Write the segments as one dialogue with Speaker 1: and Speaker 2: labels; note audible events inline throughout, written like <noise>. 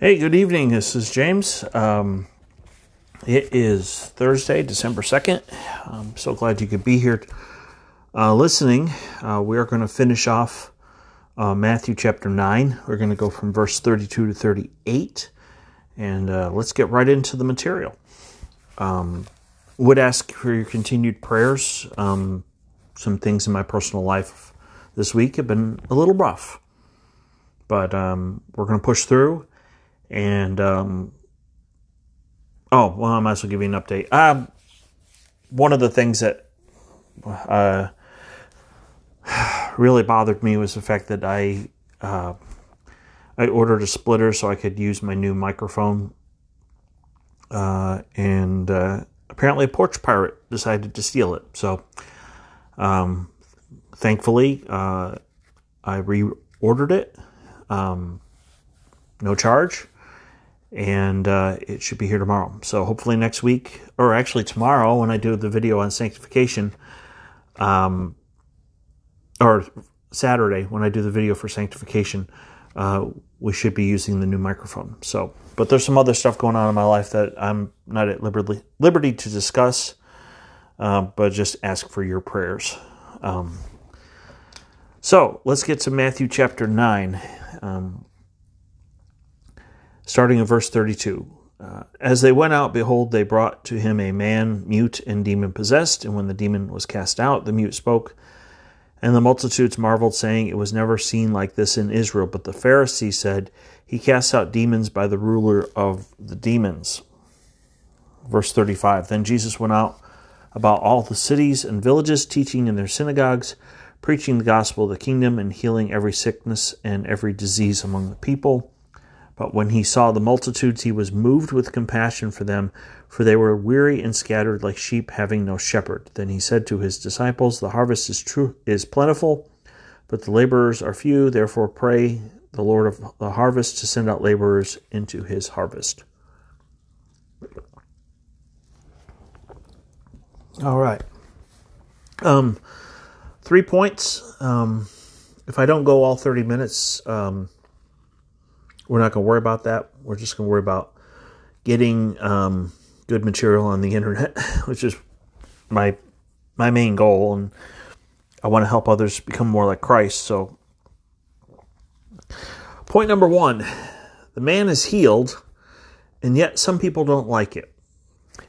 Speaker 1: Hey, good evening. This is James. Um, it is Thursday, December 2nd. I'm so glad you could be here uh, listening. Uh, we are going to finish off uh, Matthew chapter 9. We're going to go from verse 32 to 38. And uh, let's get right into the material. Um, would ask for your continued prayers. Um, some things in my personal life this week have been a little rough, but um, we're going to push through. And um, oh, well, I might as well give you an update. Um, one of the things that uh, <sighs> really bothered me was the fact that I uh, I ordered a splitter so I could use my new microphone, uh, and uh, apparently a porch pirate decided to steal it. So um, thankfully, uh, I reordered it, um, no charge, and uh, it should be here tomorrow. So hopefully next week, or actually tomorrow, when I do the video on sanctification, um, or Saturday when I do the video for sanctification, uh, we should be using the new microphone. So, but there's some other stuff going on in my life that I'm not at liberty liberty to discuss. Uh, but just ask for your prayers. Um, so let's get to Matthew chapter 9, um, starting in verse 32. Uh, As they went out, behold, they brought to him a man mute and demon possessed. And when the demon was cast out, the mute spoke. And the multitudes marveled, saying, It was never seen like this in Israel. But the Pharisees said, He casts out demons by the ruler of the demons. Verse 35 Then Jesus went out about all the cities and villages, teaching in their synagogues, preaching the gospel of the kingdom, and healing every sickness and every disease among the people. But when he saw the multitudes, he was moved with compassion for them, for they were weary and scattered like sheep having no shepherd. Then he said to his disciples, The harvest is true is plentiful, but the laborers are few. Therefore pray the Lord of the harvest to send out laborers into his harvest. All right. Um, three points. Um, if I don't go all 30 minutes, um, we're not going to worry about that. We're just going to worry about getting um, good material on the internet, <laughs> which is my my main goal, and I want to help others become more like Christ. So, point number one: the man is healed, and yet some people don't like it.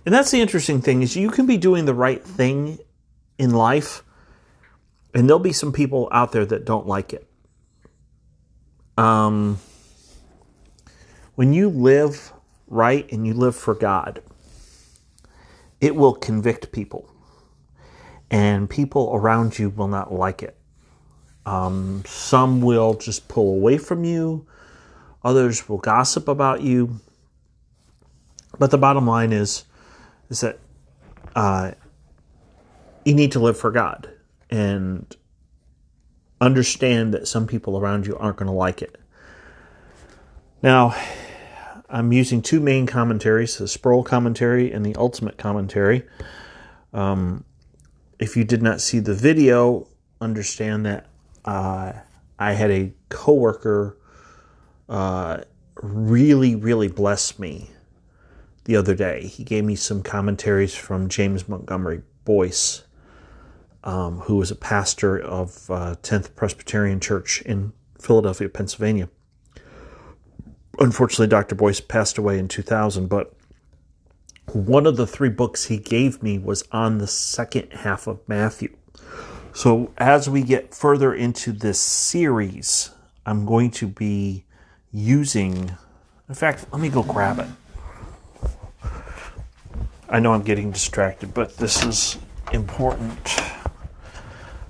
Speaker 1: And that's the interesting thing is you can be doing the right thing in life, and there'll be some people out there that don't like it. Um, when you live right and you live for God, it will convict people, and people around you will not like it. Um, some will just pull away from you, others will gossip about you. But the bottom line is, is that uh, you need to live for God and understand that some people around you aren't going to like it. Now, I'm using two main commentaries the Sproul commentary and the Ultimate commentary. Um, if you did not see the video, understand that uh, I had a coworker uh, really, really bless me the other day. He gave me some commentaries from James Montgomery Boice, um, who was a pastor of uh, 10th Presbyterian Church in Philadelphia, Pennsylvania. Unfortunately, Dr. Boice passed away in 2000, but one of the three books he gave me was on the second half of Matthew. So, as we get further into this series, I'm going to be using. In fact, let me go grab it. I know I'm getting distracted, but this is important.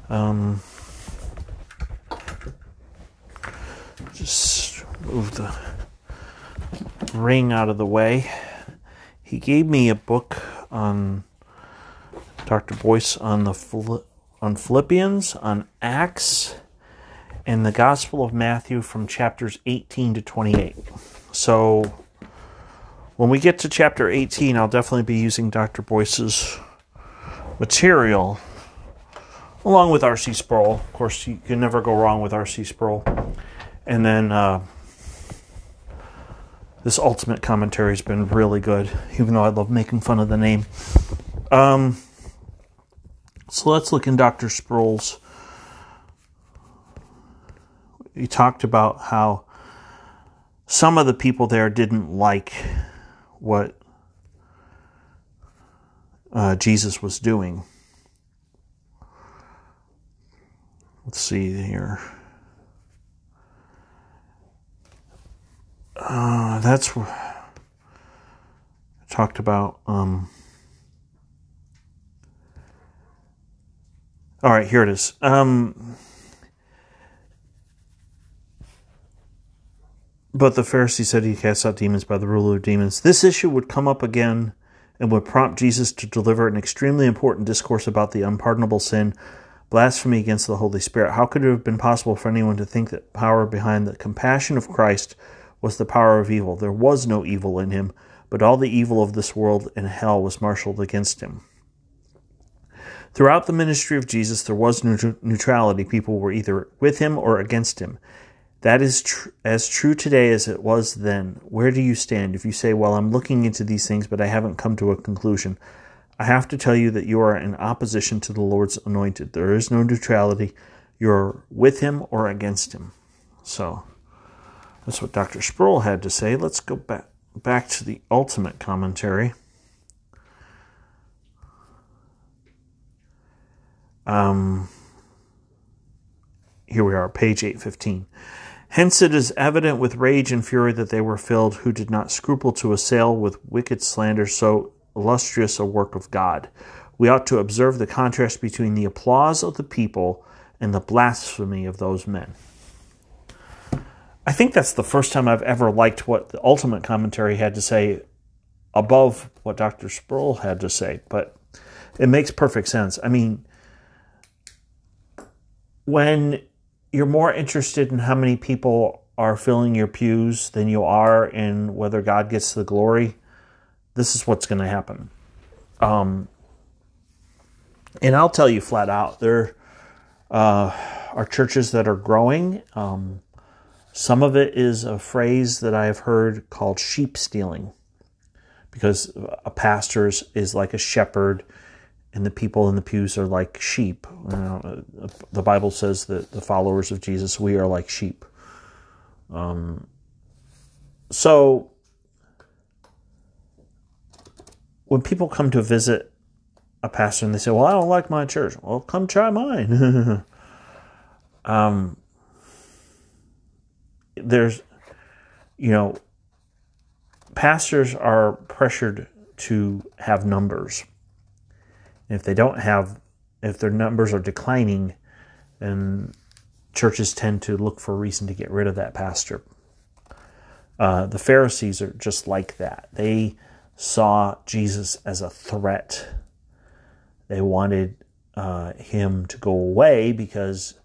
Speaker 1: Um, just move the ring out of the way. He gave me a book on Dr. Boice on the on Philippians, on Acts, and the Gospel of Matthew from chapters 18 to 28. So when we get to chapter 18, I'll definitely be using Dr. Boice's material along with R.C. Sproul. Of course, you can never go wrong with R.C. Sproul. And then uh, This ultimate commentary has been really good, even though I love making fun of the name. Um, so let's look in Dr. Sproul's. He talked about how some of the people there didn't like what uh, Jesus was doing. Let's see here. Uh, that's talked about. Um, all right, here it is. Um, but the Pharisee said he cast out demons by the ruler of demons. This issue would come up again and would prompt Jesus to deliver an extremely important discourse about the unpardonable sin, blasphemy against the Holy Spirit. How could it have been possible for anyone to think that power behind the compassion of Christ was the power of evil? There was no evil in him, but all the evil of this world and hell was marshaled against him. Throughout the ministry of Jesus, there was neutrality. People were either with him or against him. That is tr- as true today as it was then. Where do you stand? If you say, Well, I'm looking into these things, but I haven't come to a conclusion, I have to tell you that you are in opposition to the Lord's anointed. There is no neutrality. You're with him or against him. So that's what Dr. Sproul had to say. Let's go back, back to the ultimate commentary. Um, here we are, page 815. Hence it is evident with rage and fury that they were filled who did not scruple to assail with wicked slander so illustrious a work of God. We ought to observe the contrast between the applause of the people and the blasphemy of those men. I think that's the first time I've ever liked what the ultimate commentary had to say above what Dr. Sproul had to say, but it makes perfect sense. I mean, when you're more interested in how many people are filling your pews than you are in whether God gets the glory, this is what's going to happen. Um, and I'll tell you flat out, there uh, are churches that are growing. Um, some of it is a phrase that I have heard called sheep stealing, because a pastor is, like a shepherd and the people in the pews are like sheep. Know, the Bible says that the followers of Jesus, we are like sheep. Um, so when people come to visit a pastor and they say, "Well, I don't like my church," well, come try mine. <laughs> um, there's, you know, pastors are pressured to have numbers if they don't have, if their numbers are declining, then churches tend to look for a reason to get rid of that pastor. Uh, the Pharisees are just like that. They saw Jesus as a threat. They wanted uh, him to go away because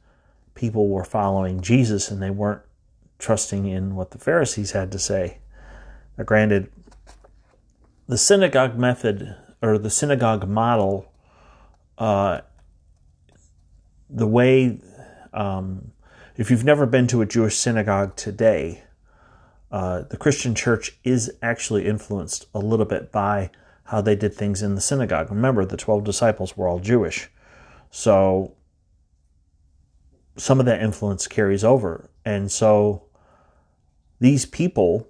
Speaker 1: people were following Jesus and they weren't trusting in what the Pharisees had to say. Now, granted, the synagogue method or the synagogue model uh, the way, um, if you've never been to a Jewish synagogue today, uh, the Christian church is actually influenced a little bit by how they did things in the synagogue. Remember, the 12 disciples were all Jewish. So some of that influence carries over. And so these people,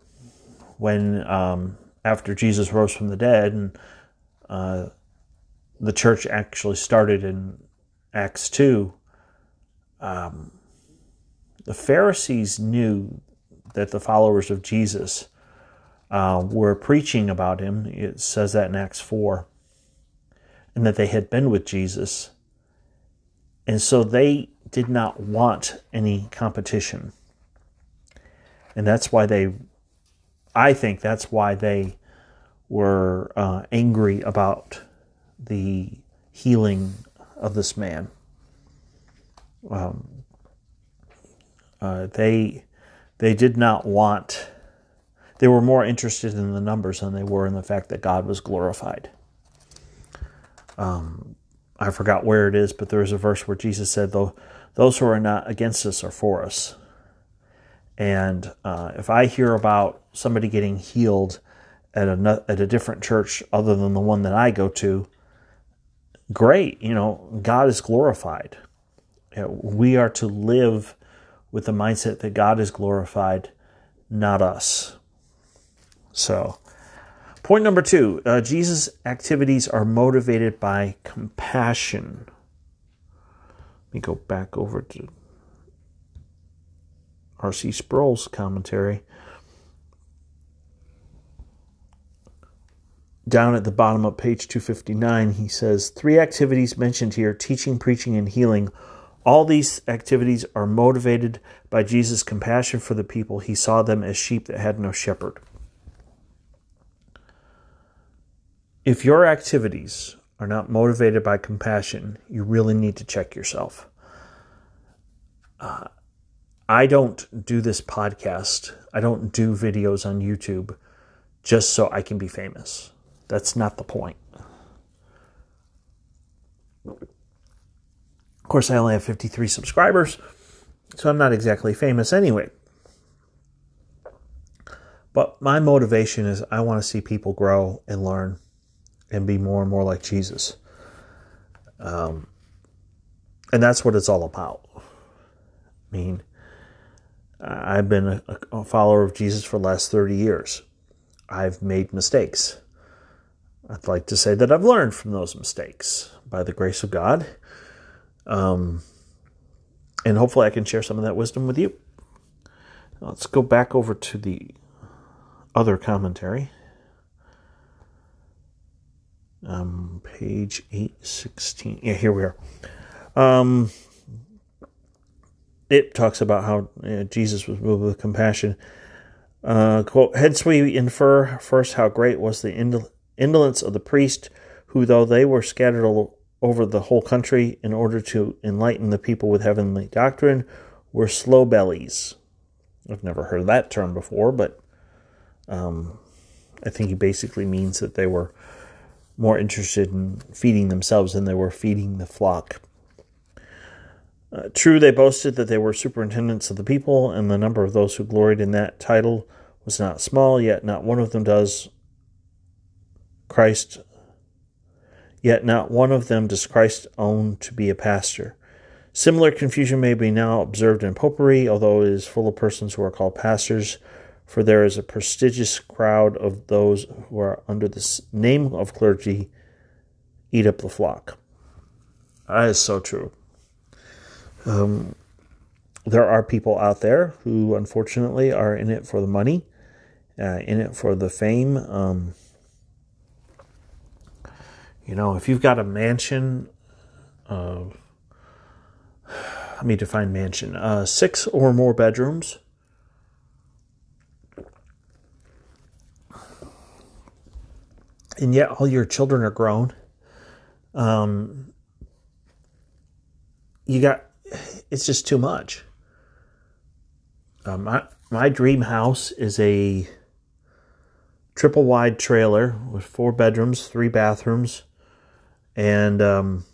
Speaker 1: when um, after Jesus rose from the dead and uh, the church actually started in Acts 2, um, the Pharisees knew that the followers of Jesus uh, were preaching about him. It says that in Acts 4. And that they had been with Jesus. And so they did not want any competition. And that's why they, I think that's why they were uh, angry about the healing of this man. Um, uh, they they did not want. They were more interested in the numbers than they were in the fact that God was glorified. Um, I forgot where it is, but there is a verse where Jesus said, "Though those who are not against us are for us," And uh, if I hear about somebody getting healed at a, at a different church other than the one that I go to, great. You know, God is glorified. We are to live with the mindset that God is glorified, not us. So, point number two uh, Jesus' activities are motivated by compassion. Let me go back over to R.C. Sproul's commentary. Down at the bottom of page 259, he says Three activities mentioned here teaching, preaching, and healing. All these activities are motivated by Jesus' compassion for the people. He saw them as sheep that had no shepherd. If your activities are not motivated by compassion, you really need to check yourself. Uh, I don't do this podcast, I don't do videos on YouTube just so I can be famous. That's not the point. Of course, I only have 53 subscribers, so I'm not exactly famous anyway. But my motivation is I want to see people grow and learn and be more and more like Jesus. Um, and that's what it's all about. I mean, I've been a, a follower of Jesus for the last 30 years. I've made mistakes. I'd like to say that I've learned from those mistakes by the grace of God. Um, and hopefully I can share some of that wisdom with you. Let's go back over to the other commentary. Um, page 816. Yeah, here we are. Um, it talks about how uh, Jesus was moved with compassion. Uh, quote, Hence we infer first how great was the indol- indolence of the priest, who, though they were scattered all over the whole country in order to enlighten the people with heavenly doctrine, were slow bellies. I've never heard that term before, but um, I think he basically means that they were more interested in feeding themselves than they were feeding the flock. Uh, true, they boasted that they were superintendents of the people, and the number of those who gloried in that title was not small, yet not one of them does Christ, yet not one of them does Christ own to be a pastor. Similar confusion may be now observed in popery, although it is full of persons who are called pastors, for there is a prestigious crowd of those who are under the name of clergy eat up the flock. That is so true. Um, there are people out there who, unfortunately, are in it for the money, uh, in it for the fame. Um, you know, if you've got a mansion, uh, let me define mansion uh, six or more bedrooms. And yet, all your children are grown. Um, you got it's just too much. Uh, my my dream house is a triple wide trailer with four bedrooms, three bathrooms, and um,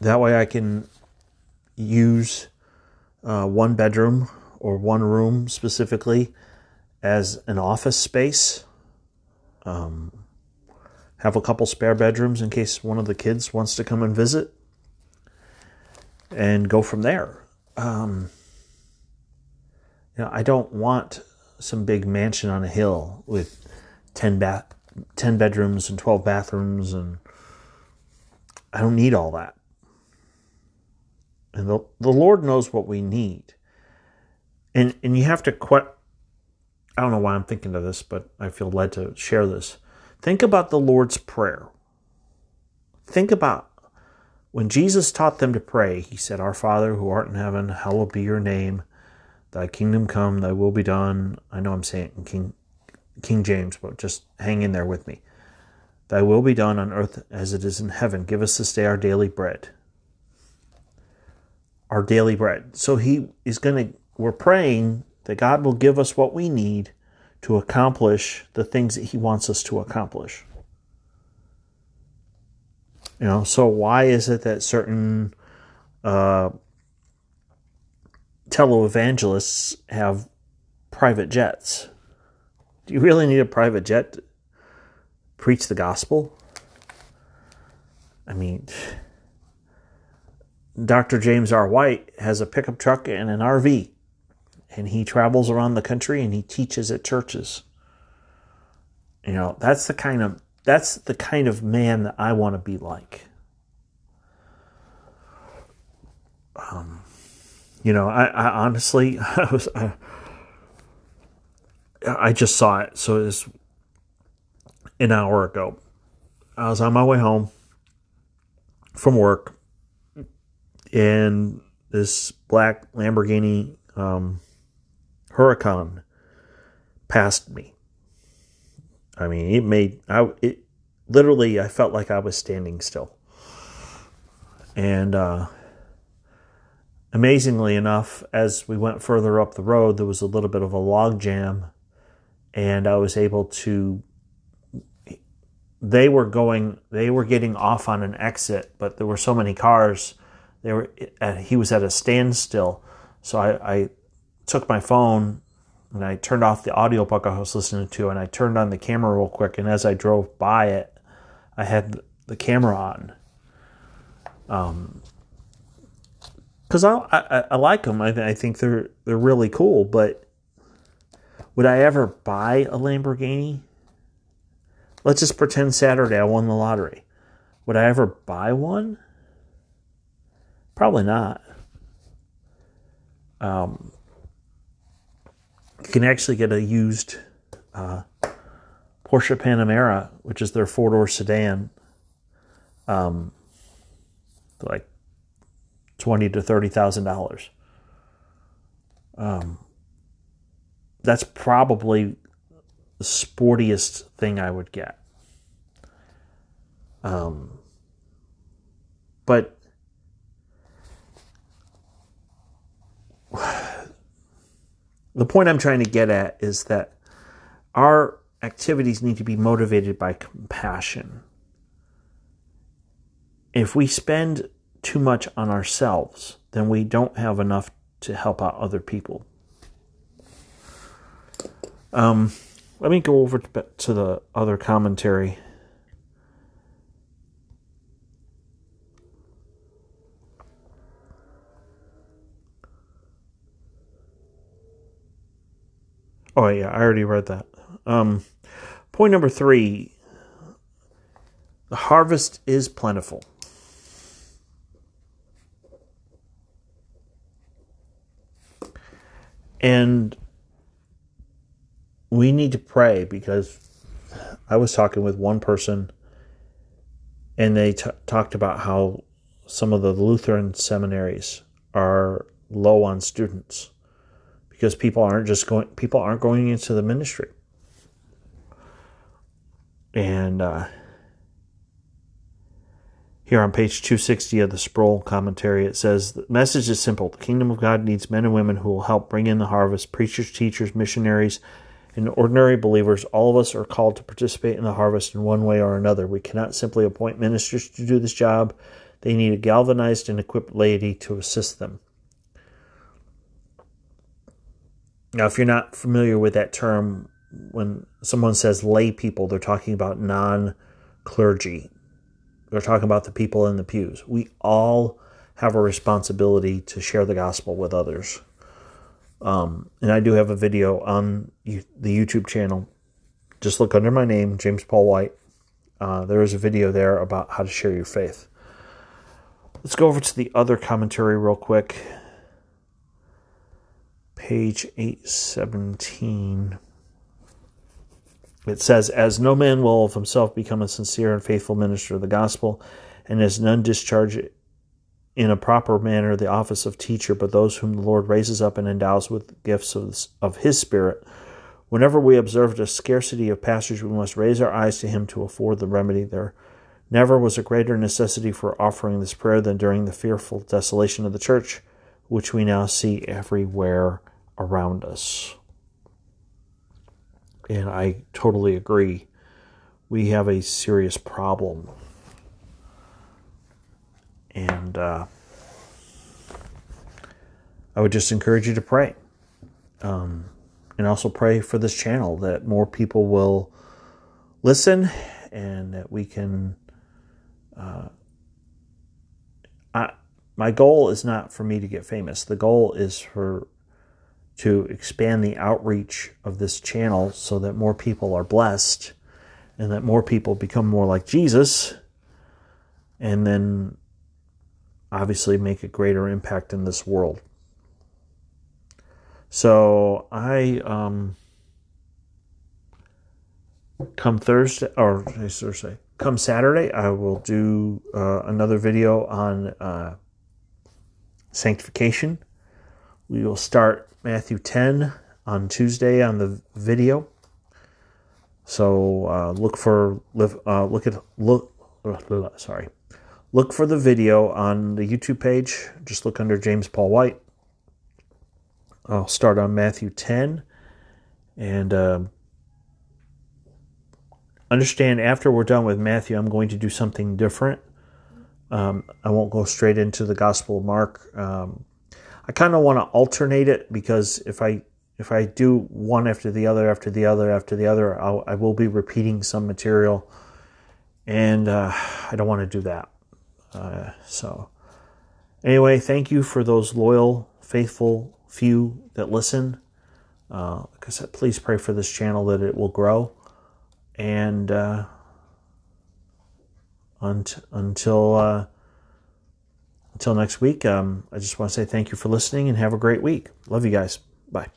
Speaker 1: that way I can use uh, one bedroom or one room specifically as an office space. Um, have a couple spare bedrooms in case one of the kids wants to come and visit and go from there. Um, you know, I don't want some big mansion on a hill with 10 bath 10 bedrooms and 12 bathrooms and I don't need all that. And the, the Lord knows what we need. And and you have to I don't know why I'm thinking of this, but I feel led to share this. Think about the Lord's prayer. Think about when Jesus taught them to pray, he said, Our Father who art in heaven, hallowed be your name. Thy kingdom come, thy will be done. I know I'm saying in King, King James, but just hang in there with me. Thy will be done on earth as it is in heaven. Give us this day our daily bread. Our daily bread. So he is going to, we're praying that God will give us what we need to accomplish the things that he wants us to accomplish. You know, so why is it that certain uh, televangelists have private jets. Do you really need a private jet to preach the gospel? I mean, Dr. James R. White has a pickup truck and an RV, and he travels around the country and he teaches at churches. You know, that's the kind of that's the kind of man that I want to be like. Um, you know, I, I honestly, <laughs> I was, I, I just saw it. So it was an hour ago. I was on my way home from work, and this black Lamborghini um, Huracan passed me. I mean, it made I it literally I felt like I was standing still. And uh, amazingly enough, as we went further up the road, there was a little bit of a log jam, and I was able to. They were going. They were getting off on an exit, but there were so many cars. They were. He was at a standstill, so I, I took my phone and I turned off the audiobook I was listening to and I turned on the camera real quick and as I drove by it I had the camera on. Um because I, I, I like them I, I think they're they're really cool but would I ever buy a Lamborghini? Let's just pretend Saturday I won the lottery. Would I ever buy one? Probably not. Um you can actually get a used uh, Porsche Panamera, which is their four door sedan, um, like twenty to thirty thousand dollars. Um, that's probably the sportiest thing I would get. Um, but the point I'm trying to get at is that our activities need to be motivated by compassion. If we spend too much on ourselves, then we don't have enough to help out other people. Um, let me go over to the other commentary. Oh yeah, I already read that. Um, point number three: the harvest is plentiful. And we need to pray because I was talking with one person and they t- talked about how some of the Lutheran seminaries are low on students because people aren't just going people aren't going into the ministry and uh, here on page 260 of the Sproul commentary, it says the message is simple. The kingdom of God needs men and women who will help bring in the harvest preachers, teachers, missionaries, and ordinary believers. All of us are called to participate in the harvest in one way or another. We cannot simply appoint ministers to do this job, they need a galvanized and equipped laity to assist them. Now, if you're not familiar with that term, when someone says lay people, they're talking about non clergy. They're talking about the people in the pews. We all have a responsibility to share the gospel with others. Um, and I do have a video on the YouTube channel. Just look under my name, James Paul White. Uh, there is a video there about how to share your faith. Let's go over to the other commentary real quick page 817. It says, As no man will of himself become a sincere and faithful minister of the gospel, and as none discharge in a proper manner the office of teacher, but those whom the Lord raises up and endows with gifts of, his Spirit. Whenever we observe a scarcity of pastors, we must raise our eyes to him to afford the remedy. There never was a greater necessity for offering this prayer than during the fearful desolation of the church, which we now see everywhere around us. And I totally agree. We have a serious problem. And uh, I would just encourage you to pray. Um, and also pray for this channel that more people will listen and that we can. Uh, I, my goal is not for me to get famous. The goal is for to expand the outreach of this channel so that more people are blessed and that more people become more like Jesus and then obviously make a greater impact in this world. So I um, come Thursday or Thursday, come Saturday, I will do uh, another video on uh, sanctification. We will start Matthew 10 on Tuesday on the video. So uh, look for uh, look at look sorry look for the video on the YouTube page. Just look under James Paul White. I'll start on Matthew 10 and uh, understand after we're done with Matthew, I'm going to do something different. Um, I won't go straight into the Gospel of Mark. Um, I kind of want to alternate it because if I if I do one after the other after the other after the other, I'll, I will be repeating some material, and uh, I don't want to do that. Uh, so, anyway, thank you for those loyal, faithful few that listen. Uh, like I said, please pray for this channel that it will grow, and uh, until uh, until next week, um, I just want to say thank you for listening and have a great week. Love you guys. Bye.